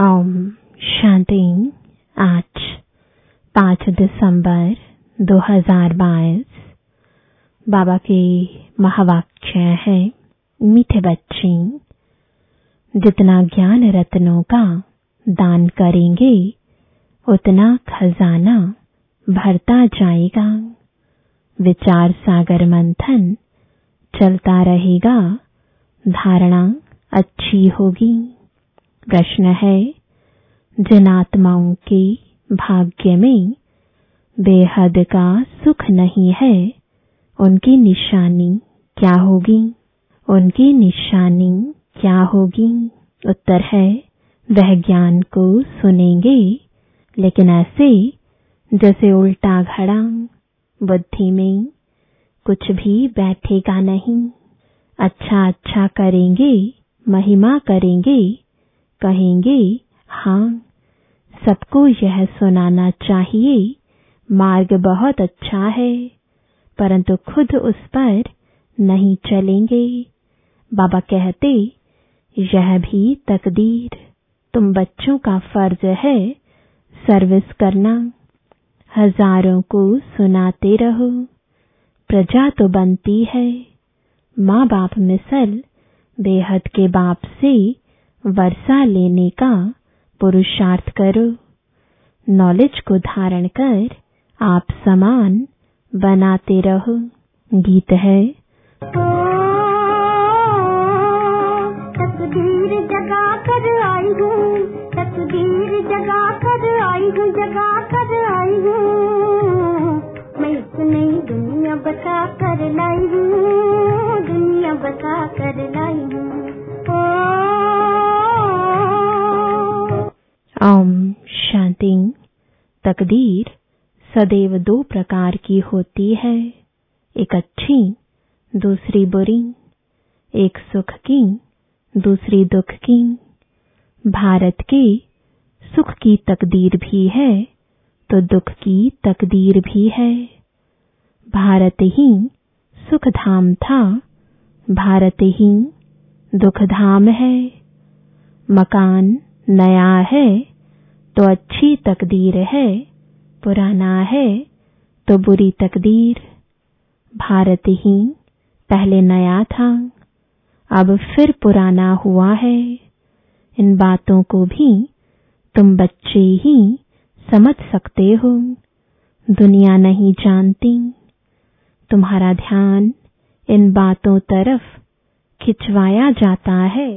ओम शांति आज पाँच दिसंबर 2022 बाबा के महावाक्य है, मीठे बच्चे, जितना ज्ञान रत्नों का दान करेंगे, उतना खजाना भरता जाएगा। विचार सागर मंथन चलता रहेगा, धारणा अच्छी होगी। प्रश्न है जिन आत्माओं के भाग्य में बेहद का सुख नहीं है। उनकी निशानी क्या होगी? उनकी निशानी क्या होगी? उत्तर है, वह ज्ञान को सुनेंगे। लेकिन ऐसे, जैसे उल्टा घड़ा, बुद्धि में कुछ भी बैठेगा नहीं। अच्छा अच्छा करेंगे, महिमा करेंगे कहेंगे हाँ सबको यह सुनाना चाहिए, मार्ग बहुत अच्छा है, परंतु खुद उस पर नहीं चलेंगे। बाबा कहते, यह भी तकदीर, तुम बच्चों का फ़र्ज़ है सर्विस करना। हज़ारों को सुनाते रहो, प्रजा तो बनती है। माँ बाप मिसल बेहद के बाप से वर्षा लेने का पुरुषार्थ करो। नॉलेज को धारण कर आप समान बनाते रहो। गीत है। तकदीर जगा कर आई हूँ। तकदीर जगा कर आई हूँ। जगा कर आई हूँ। मैं नई दुनिया बता कर लाई हूँ। दुनिया बता कर लाई हूँ। ओम शांति। तकदीर सदैव दो प्रकार की होती है। एक अच्छी, दूसरी बुरी। एक सुख की, दूसरी दुख की। भारत के सुख की तकदीर भी है तो दुख की तकदीर भी है। भारत ही सुख धाम था, भारत ही दुख धाम है। मकान नया है तो अच्छी तकदीर है, पुराना है तो बुरी तकदीर। भारत ही पहले नया था, अब फिर पुराना हुआ है। इन बातों को भी तुम बच्चे ही समझ सकते हो। दुनिया नहीं जानती। तुम्हारा ध्यान इन बातों तरफ़ खिंचवाया जाता है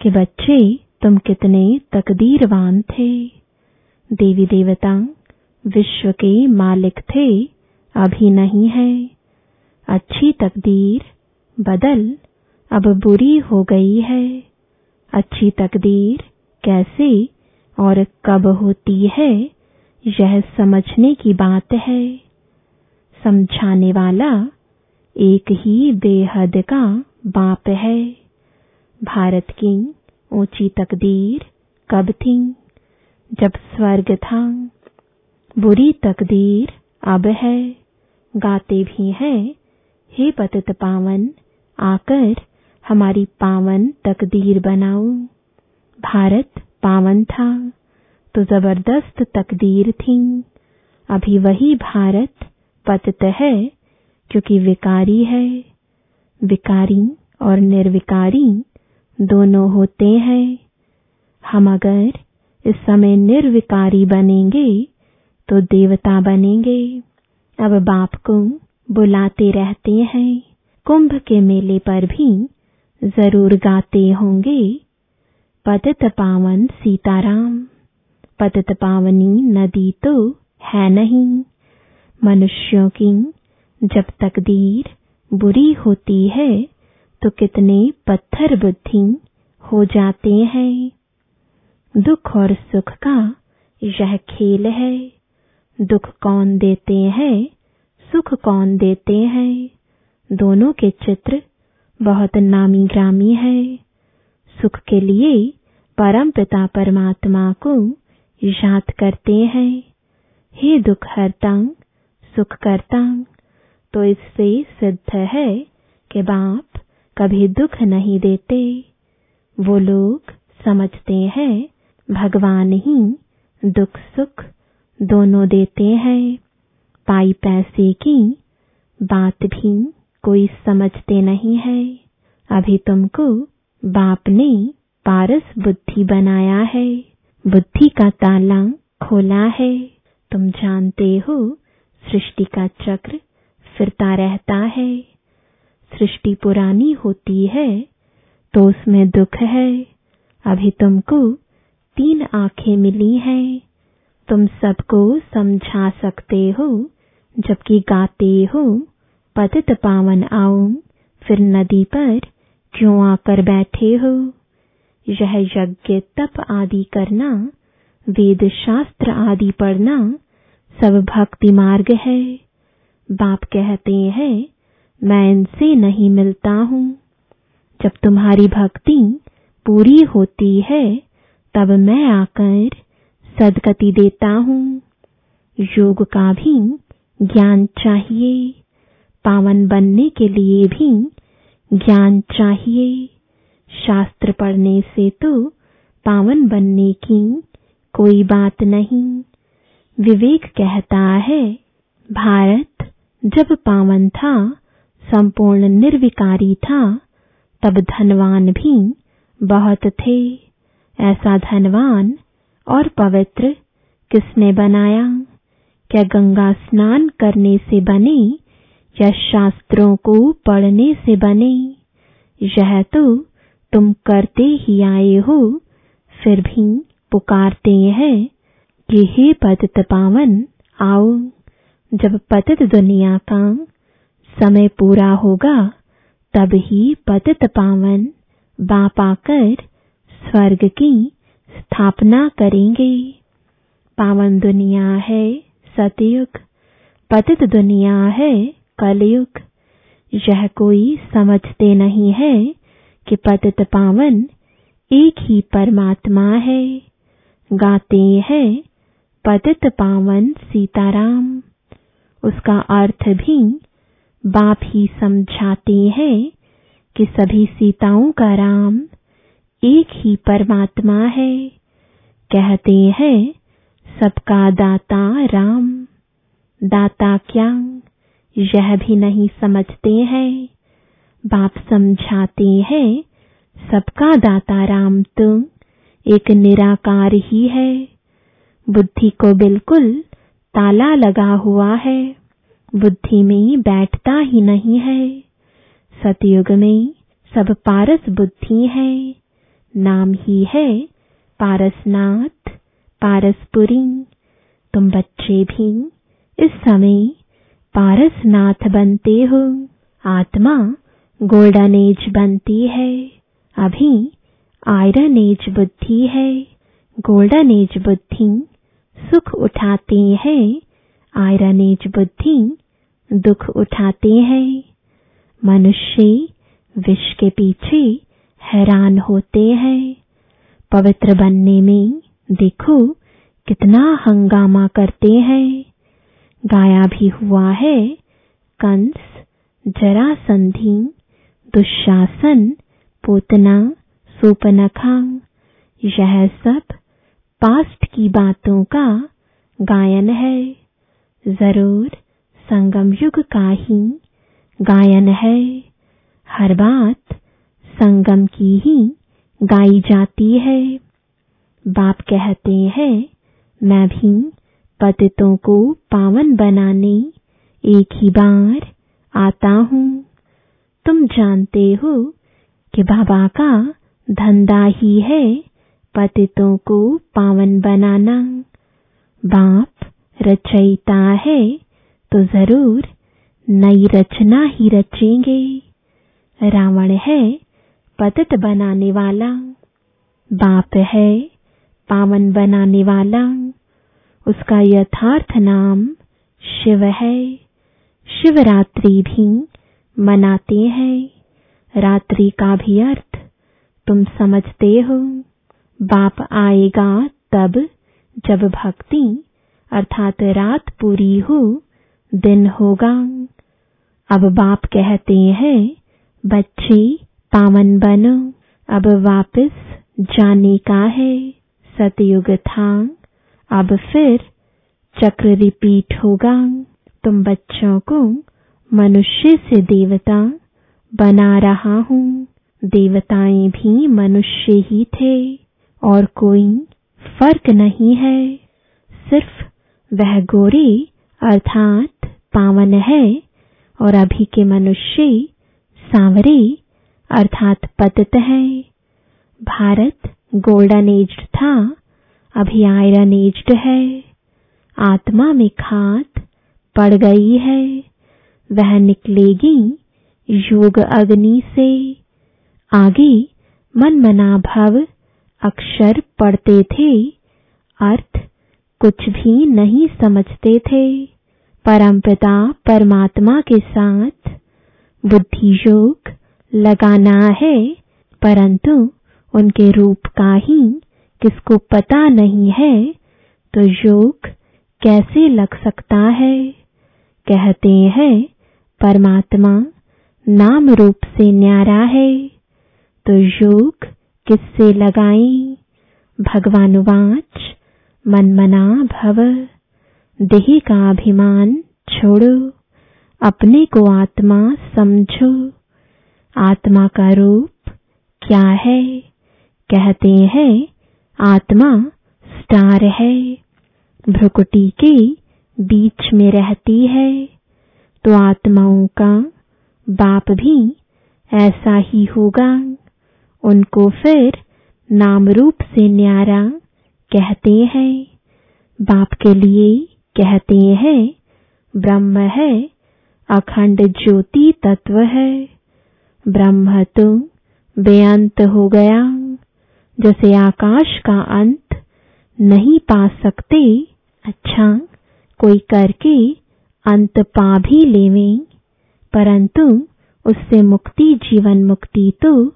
कि बच्चे तुम कितने तकदीरवान थे। देवी देवता विश्व के मालिक थे, अभी नहीं है। अच्छी तकदीर बदल, अब बुरी हो गई है। अच्छी तकदीर कैसे और कब होती है, यह समझने की बात है। समझाने वाला एक ही बेहद का बाप है। भारत की ऊँची तकदीर कब थी? जब स्वर्ग था। बुरी तकदीर अब है। गाते भी हैं। हे पतित पावन, आकर हमारी पावन तकदीर बनाओ। भारत पावन था तो ज़बरदस्त तकदीर थी। अभी वही भारत पतित है, क्योंकि विकारी है। विकारी और निर्विकारी दोनों होते हैं। हम अगर इस समय निर्विकारी बनेंगे तो देवता बनेंगे। अब बाप को बुलाते रहते हैं। कुंभ के मेले पर भी ज़रूर गाते होंगे। पतित पावन सीताराम, पतित पावनी नदी तो है नहीं। मनुष्यों की जब तकदीर बुरी होती है तो कितने पत्थर बुद्धि हो जाते हैं। दुख और सुख का यह खेल है। दुख कौन देते हैं, सुख कौन देते हैं। दोनों के चित्र बहुत नामी ग्रामी है। सुख के लिए परम पिता परमात्मा को याद करते हैं। हे दुख हरता सुख करता तो इससे सिद्ध है कि बाप कभी दुख नहीं देते। वो लोग समझते हैं, भगवान ही दुख सुख दोनों देते हैं। पाई पैसे की बात भी कोई समझते नहीं है। अभी तुमको बाप ने पारस बुद्धि बनाया है। बुद्धि का ताला खोला है। तुम जानते हो, सृष्टि का चक्र फिरता रहता है। सृष्टि पुरानी होती है तो उसमें दुख है। अभी तुमको तीन आँखें मिली हैं। तुम सबको समझा सकते हो, जबकि गाते हो, पतित पावन आओ, फिर नदी पर क्यों आकर बैठे हो? यह यज्ञ तप आदि करना, वेद शास्त्र आदि पढ़ना सब भक्ति मार्ग है। बाप कहते हैं मैं इनसे नहीं मिलता हूँ। जब तुम्हारी भक्ति पूरी होती है, तब मैं आकर सदगति देता हूँ। योग का भी ज्ञान चाहिए। पावन बनने के लिए भी ज्ञान चाहिए। शास्त्र पढ़ने से तो पावन बनने की कोई बात नहीं। विवेक कहता है, भारत जब पावन था संपूर्ण निर्विकारी था, तब धनवान भी बहुत थे। ऐसा धनवान और पवित्र किसने बनाया? क्या गंगा स्नान करने से बने, या शास्त्रों को पढ़ने से बने? यह तो तुम करते ही आए हो, फिर भी पुकारते हैं कि हे पतित पावन, आओ, जब पतित दुनिया का समय पूरा होगा तब ही पतित पावन बाप आकर स्वर्ग की स्थापना करेंगे। पावन दुनिया है सतयुग, पतित दुनिया है कलयुग। यह कोई समझते नहीं है कि पतित पावन एक ही परमात्मा है। गाते हैं पतित पावन सीताराम। उसका अर्थ भी बाप ही समझाते हैं कि सभी सीताओं का राम एक ही परमात्मा है। कहते हैं, सबका दाता राम। दाता क्या यह भी नहीं समझते हैं। बाप समझाते हैं, सबका दाता राम तो एक निराकार ही है। बुद्धि को बिल्कुल ताला लगा हुआ है। बुद्धि में बैठता ही नहीं है। सतयुग में सब पारस बुद्धि है। नाम ही है पारसनाथ, पारसपुरी। तुम बच्चे भी इस समय पारसनाथ बनते हो। आत्मा गोल्डन एज बनती है। अभी आयरन एज बुद्धि है। गोल्डन एज बुद्धि सुख उठाते हैं। आयरन एज बुद्धि दुख उठाते हैं। मनुष्य विष के पीछे हैरान होते हैं। पवित्र बनने में देखो कितना हंगामा करते हैं। गाया भी हुआ है, कंस जरासंधि दुशासन, पोतना, सोपनखा। यह सब पास्ट की बातों का गायन है। ज़रूर संगम युग का ही गायन है। हर बात संगम की ही गाई जाती है। बाप कहते हैं, मैं भी पतितों को पावन बनाने एक ही बार आता हूँ। तुम जानते हो कि बाबा का धंधा ही है पतितों को पावन बनाना। बाप रचयिता है तो ज़रूर नई रचना ही रचेंगे। रावण है, पतित बनाने वाला। बाप है, पावन बनाने वाला। उसका यथार्थ नाम शिव है। शिवरात्रि भी मनाते हैं। रात्रि का भी अर्थ तुम समझते हो। बाप आएगा तब जब भक्ति अर्थात रात पूरी हो, दिन होगा। अब बाप कहते हैं, बच्चे, पावन बनो। अब वापस जाने का है, सतयुग था अब फिर चक्र रिपीट होगा। तुम बच्चों को मनुष्य से देवता बना रहा हूँ। देवताएँ भी मनुष्य ही थे, और कोई फ़र्क नहीं है। सिर्फ़ वह गोरे अर्थात पावन है और अभी के मनुष्य सांवरे अर्थात पतित है। भारत गोल्डन एज्ड था, अभी आयरन एज्ड है। आत्मा में खात पड़ गई है। वह निकलेगी योग अग्नि से। आगे मन मना भव अक्षर पढ़ते थे, अर्थ कुछ भी नहीं समझते थे। परमपिता परमात्मा के साथ बुद्धि योग लगाना है, परंतु उनके रूप का ही किसको पता नहीं है तो योग कैसे लग सकता है? कहते हैं, परमात्मा नाम रूप से न्यारा है। तो योग किससे लगाएँ? भगवान वाच मन मना भव। देह का अभिमान छोड़ो। अपने को आत्मा समझो। आत्मा का रूप क्या है? कहते हैं, आत्मा स्टार है। भ्रुकुटी के बीच में रहती है। तो आत्माओं का बाप भी ऐसा ही होगा। उनको फिर नाम रूप से न्यारा कहते हैं, बाप के लिए कहते हैं, ब्रह्म है, अखंड ज्योति तत्व है। ब्रह्म तो बेअंत हो गया, जैसे आकाश का अंत नहीं पा सकते अच्छा कोई करके अंत पा भी लेवे, परंतु उससे मुक्ति, जीवन मुक्ति तो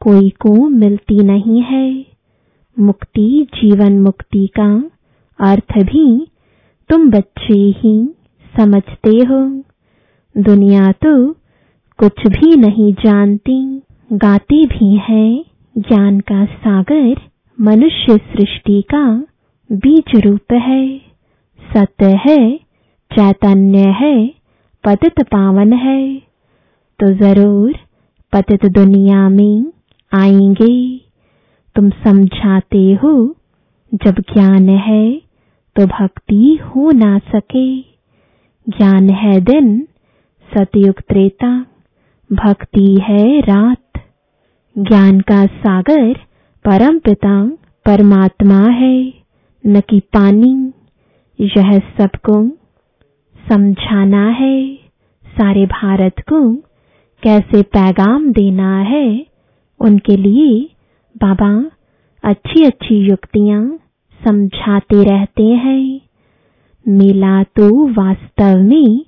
कोई को मिलती नहीं है। मुक्ति, जीवन मुक्ति का अर्थ भी तुम बच्चे ही समझते हो। दुनिया तो कुछ भी नहीं जानती, गाती भी है, ज्ञान का सागर, मनुष्य सृष्टि का बीज रूप है। सत्य है, चैतन्य है, पतित पावन है। तो ज़रूर पतित दुनिया में आएँगे। तुम समझाते हो, जब ज्ञान है तो भक्ति हो ना सके। ज्ञान है दिन, सतयुग त्रेता, भक्ति है रात। ज्ञान का सागर, परम पिता, परमात्मा है, न कि पानी। यह सबको समझाना है, सारे भारत को कैसे पैगाम देना है, उनके लिए बाबा अच्छी अच्छी युक्तियाँ समझाते रहते हैं। मेला तो वास्तव में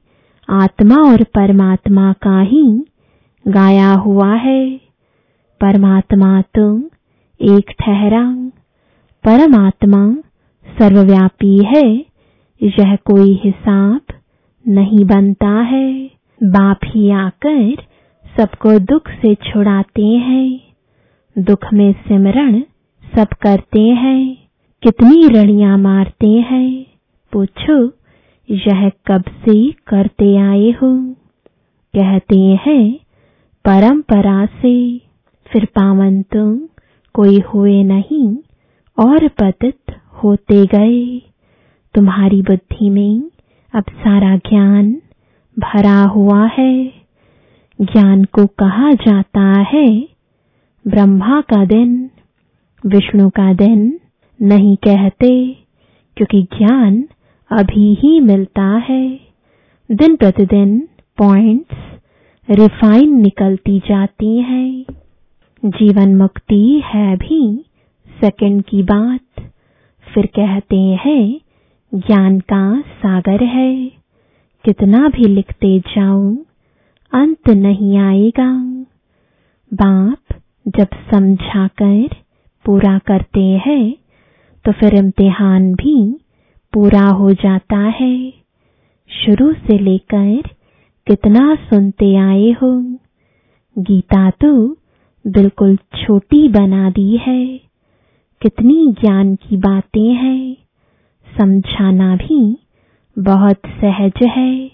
आत्मा और परमात्मा का ही गाया हुआ है। परमात्मा तो एक ठहरा परमात्मा सर्वव्यापी है। यह कोई हिसाब नहीं बनता है। बाप ही आकर सबको दुख से छुड़ाते हैं। दुख में सिमरण सब करते हैं। कितनी रड़ियाँ मारते हैं। पूछो, यह कब से करते आए हो? कहते हैं, परंपरा से। फिर पावन तुम कोई हुए नहीं, और पतित होते गए। तुम्हारी बुद्धि में अब सारा ज्ञान भरा हुआ है। ज्ञान को कहा जाता है ब्रह्मा का दिन, विष्णु का दिन नहीं कहते, क्योंकि ज्ञान अभी ही मिलता है। दिन प्रतिदिन पॉइंट्स रिफाइन निकलती जाती है। जीवन मुक्ति है भी सेकंड की बात। फिर कहते हैं, ज्ञान का सागर है। कितना भी लिखते जाऊँ, अंत नहीं आएगा। बाप जब समझाकर पूरा करते हैं तो फिर इम्तिहान भी पूरा हो जाता है। शुरू से लेकर कितना सुनते आए हो। गीता तो बिल्कुल छोटी बना दी है। कितनी ज्ञान की बातें हैं। समझाना भी बहुत सहज है।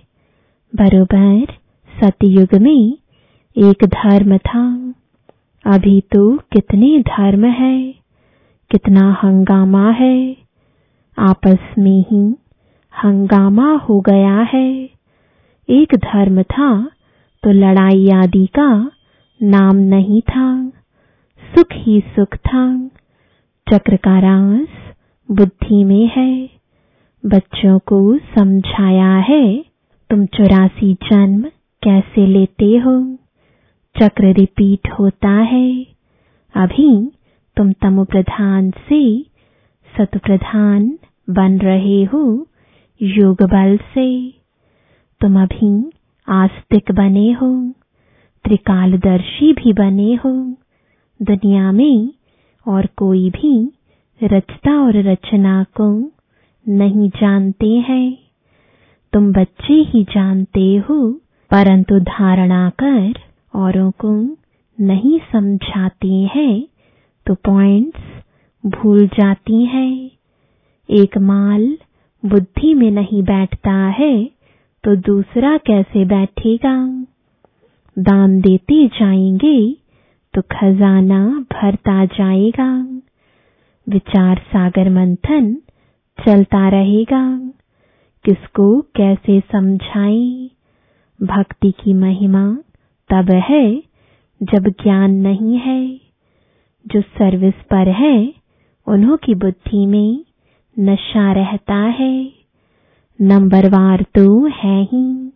बरोबर सतयुग में एक धर्म था। अभी तो कितने धर्म है, कितना हंगामा है। आपस में ही हंगामा हो गया है। एक धर्म था तो लड़ाई आदि का नाम नहीं था। सुख ही सुख था। चक्र का रास बुद्धि में है। बच्चों को समझाया है, तुम चौरासी जन्म कैसे लेते हो? चक्र रिपीट होता है। अभी तुम तमो प्रधान से सत प्रधान बन रहे हो योग बल से। तुम अभी आस्तिक बने हो, त्रिकालदर्शी भी बने हो। दुनिया में और कोई भी रचता और रचना को नहीं जानते हैं। तुम बच्चे ही जानते हो, परंतु धारणा कर औरों को नहीं समझाती हैं तो पॉइंट्स भूल जाती हैं। एक माल बुद्धि में नहीं बैठता है तो दूसरा कैसे बैठेगा? दान देते जाएँगे तो खजाना भरता जाएगा। विचार सागर मंथन चलता रहेगा। किसको कैसे समझाएँ? भक्ति की महिमा तब है जब ज्ञान नहीं है। जो सर्विस पर है, उन्हों की बुद्धि में नशा रहता है। नंबरवार तो है ही।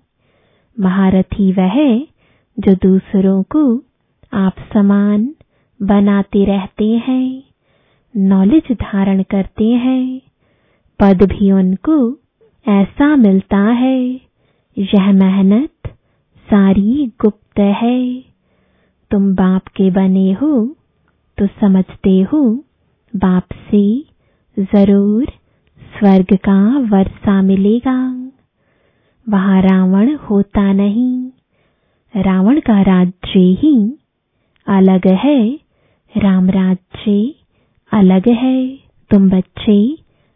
महारथी वह जो दूसरों को आप समान बनाते रहते हैं नॉलेज धारण करते हैं। पद भी उनको ऐसा मिलता है, यह मेहनत सारी गुप्त है। तुम बाप के बने हो तो समझते हो बाप से ज़रूर स्वर्ग का वर्षा मिलेगा। वहाँ रावण होता नहीं। रावण का राज्य ही अलग है। राम राज्य अलग है। तुम बच्चे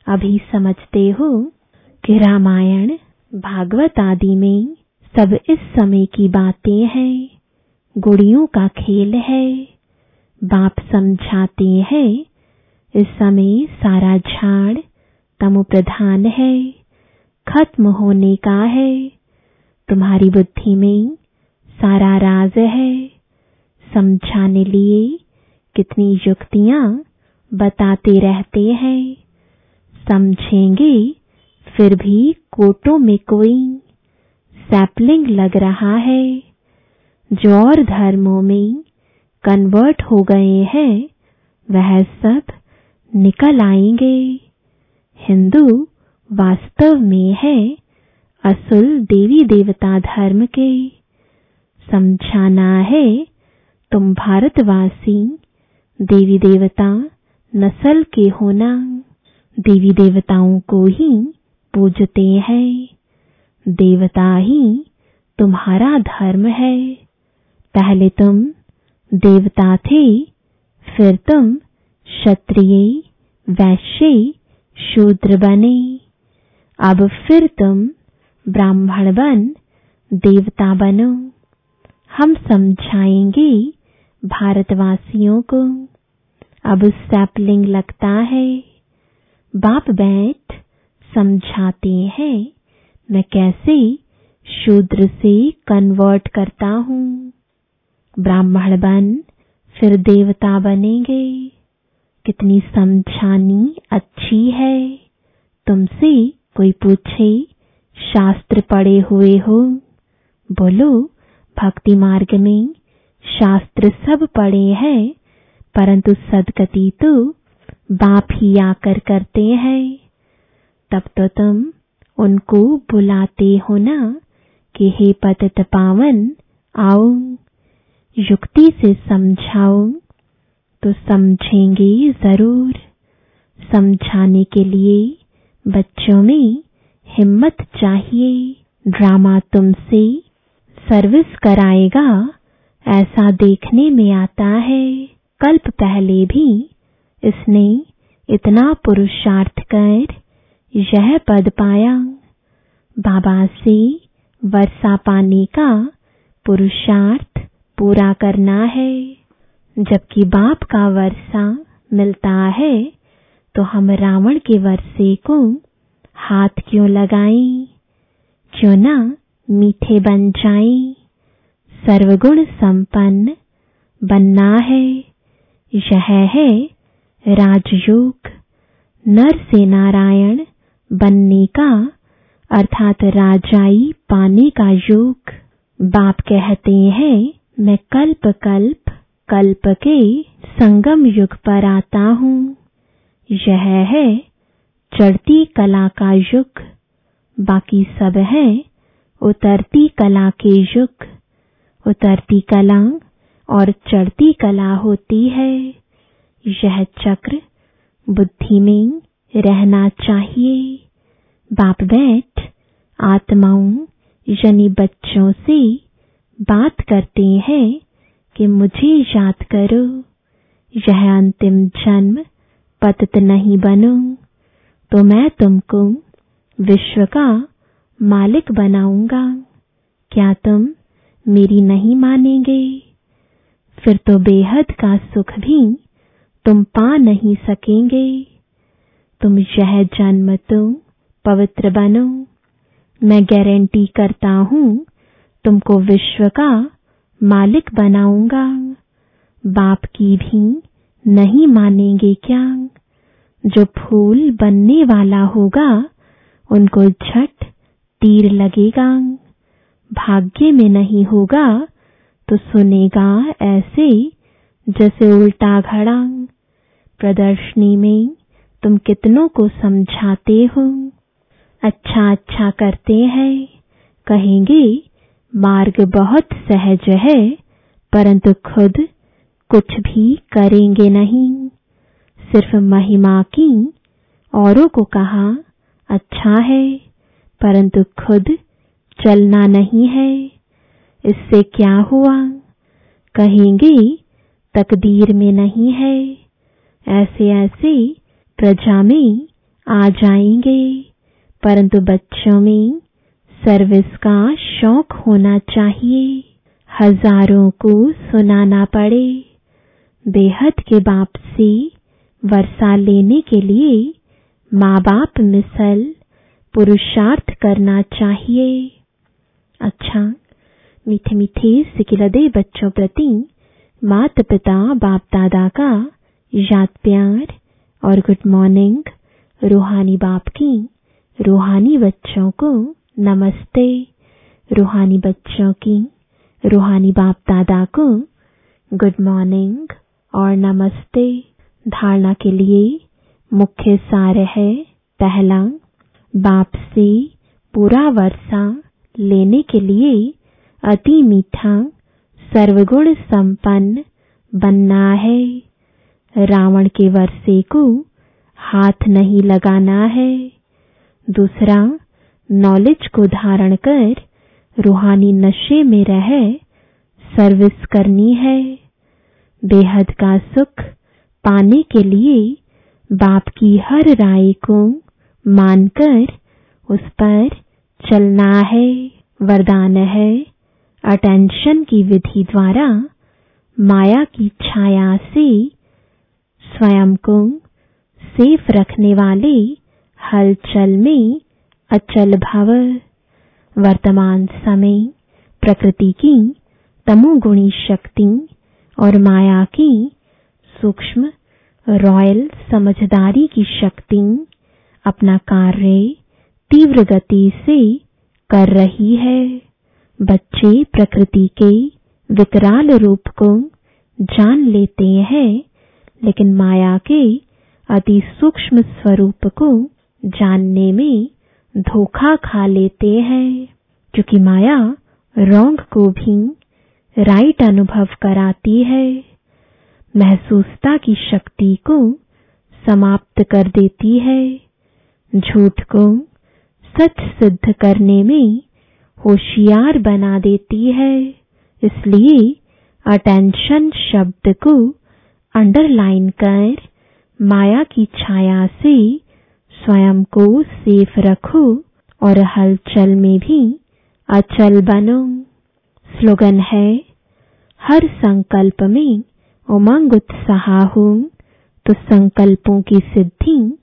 अभी समझते हो कि रामायण भागवत आदि में सब इस समय की बातें हैं। गुड़ियों का खेल है। बाप समझाते हैं। इस समय सारा झाड़ तमो प्रधान है। खत्म होने का है। तुम्हारी बुद्धि में सारा राज है। समझाने लिए कितनी युक्तियाँ बताते रहते हैं। समझेंगे फिर भी कोटों में कोई सैपलिंग लग रहा है। जो और धर्मों में कन्वर्ट हो गए हैं, वह सब निकल आएँगे। हिंदू वास्तव में है असुल देवी देवता धर्म के। समझाना है, तुम भारतवासी, देवी देवता नस्ल के होना। देवी देवताओं को ही पूजते हैं। देवता ही तुम्हारा धर्म है। पहले तुम देवता थे, फिर तुम क्षत्रिय, वैश्य, शूद्र बने। अब फिर तुम ब्राह्मण बन, देवता बनो। हम समझाएँगे भारतवासियों को। अब सैपलिंग लगता है। बाप बैठ समझाते हैं। मैं कैसे शूद्र से कन्वर्ट करता हूँ? ब्राह्मण बन, फिर देवता बनेंगे। कितनी समझानी अच्छी है। तुमसे कोई पूछे, शास्त्र पढ़े हुए हो। बोलो, भक्ति मार्ग में शास्त्र सब पढ़े हैं, परंतु सदगति तो बाप ही आकर करते हैं। तब तो तुम उनको बुलाते हो ना कि हे पतित पावन, आओ, युक्ति से समझाओ तो समझेंगे ज़रूर। समझाने के लिए बच्चों में हिम्मत चाहिए। ड्रामा तुमसे सर्विस कराएगा, ऐसा देखने में आता है। कल्प पहले भी इसने इतना पुरुषार्थ कर यह पद पाया। बाबा से वर्षा पाने का पुरुषार्थ पूरा करना है। जबकि बाप का वर्षा मिलता है तो हम रावण के वर्षे को हाथ क्यों लगाएँ? क्यों ना मीठे बन जाएँ? सर्वगुण संपन्न बनना है। यह है राजयोग नर से नारायण बनने का, अर्थात राजाई पाने का योग। बाप कहते हैं, मैं कल्प कल्प कल्प के संगम युग पर आता हूँ। यह है चढ़ती कला का युग। बाकी सब है उतरती कला के युग। उतरती कला और चढ़ती कला होती है। यह चक्र बुद्धि में रहना चाहिए। बाप बैठ, आत्माओं, यानी बच्चों से बात करते हैं कि मुझे याद करो। यह अंतिम जन्म पतित नहीं बनो तो मैं तुमको विश्व का मालिक बनाऊँगा। क्या तुम मेरी नहीं मानेंगे? फिर तो बेहद का सुख भी तुम पा नहीं सकेंगे। तुम यह जन्म तो पवित्र बनो। मैं गारंटी करता हूँ, तुमको विश्व का मालिक बनाऊँगा। बाप की भी नहीं मानेंगे क्या? जो फूल बनने वाला होगा, उनको झट तीर लगेगा। भाग्य में नहीं होगा तो सुनेगा ऐसे जैसे उल्टा घड़ा। प्रदर्शनी में तुम कितनों को समझाते हो? अच्छा अच्छा करते हैं। कहेंगे, मार्ग बहुत सहज है, परंतु खुद कुछ भी करेंगे नहीं। सिर्फ़ महिमा की औरों को कहा अच्छा है, परंतु खुद चलना नहीं है। इससे क्या हुआ? कहेंगे, तकदीर में नहीं है। ऐसे ऐसे प्रजा में आ जाएँगे। परंतु बच्चों में सर्विस का शौक होना चाहिए। हज़ारों को सुनाना पड़े। बेहद के बाप से वर्षा लेने के लिए माँ बाप मिसल पुरुषार्थ करना चाहिए। अच्छा मीठे मीठे सिकिलदे बच्चों प्रति माता पिता बाप दादा का याद प्यार। और गुड मॉर्निंग, रूहानी बाप की, रूहानी बच्चों को नमस्ते। रूहानी बच्चों की, रूहानी बाप दादा को गुड मॉर्निंग और नमस्ते। धारणा के लिए मुख्य सार है पहला, बाप से पूरा वर्षा लेने के लिए अति मीठा, सर्वगुण संपन्न बनना है। रावण के वर्षे को हाथ नहीं लगाना है। दूसरा नॉलेज को धारण कर रूहानी नशे में रह सर्विस करनी है। बेहद का सुख पाने के लिए बाप की हर राय को मानकर उस पर चलना है। वरदान है अटेंशन की विधि द्वारा माया की छाया से स्वयं को सेफ़ रखने वाले हलचल में अचल भव। वर्तमान समय, प्रकृति की तमोगुणी शक्ति और माया की सूक्ष्म, रॉयल समझदारी की शक्ति अपना कार्य तीव्र गति से कर रही है। बच्चे प्रकृति के विकराल रूप को जान लेते हैं। लेकिन माया के अति सूक्ष्म स्वरूप को जानने में धोखा खा लेते हैं, क्योंकि माया रोंग को भी राइट अनुभव कराती है। महसूसता की शक्ति को समाप्त कर देती है। झूठ को सच सिद्ध करने में होशियार बना देती है, इसलिए अटेंशन शब्द को अंडरलाइन कर, माया की छाया से स्वयं को सेफ़ रखो और हलचल में भी अचल बनो। स्लोगन है, हर संकल्प में उमंग उत्साह हो तो संकल्पों की सिद्धि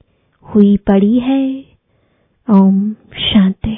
हुई पड़ी है। ओम शांति।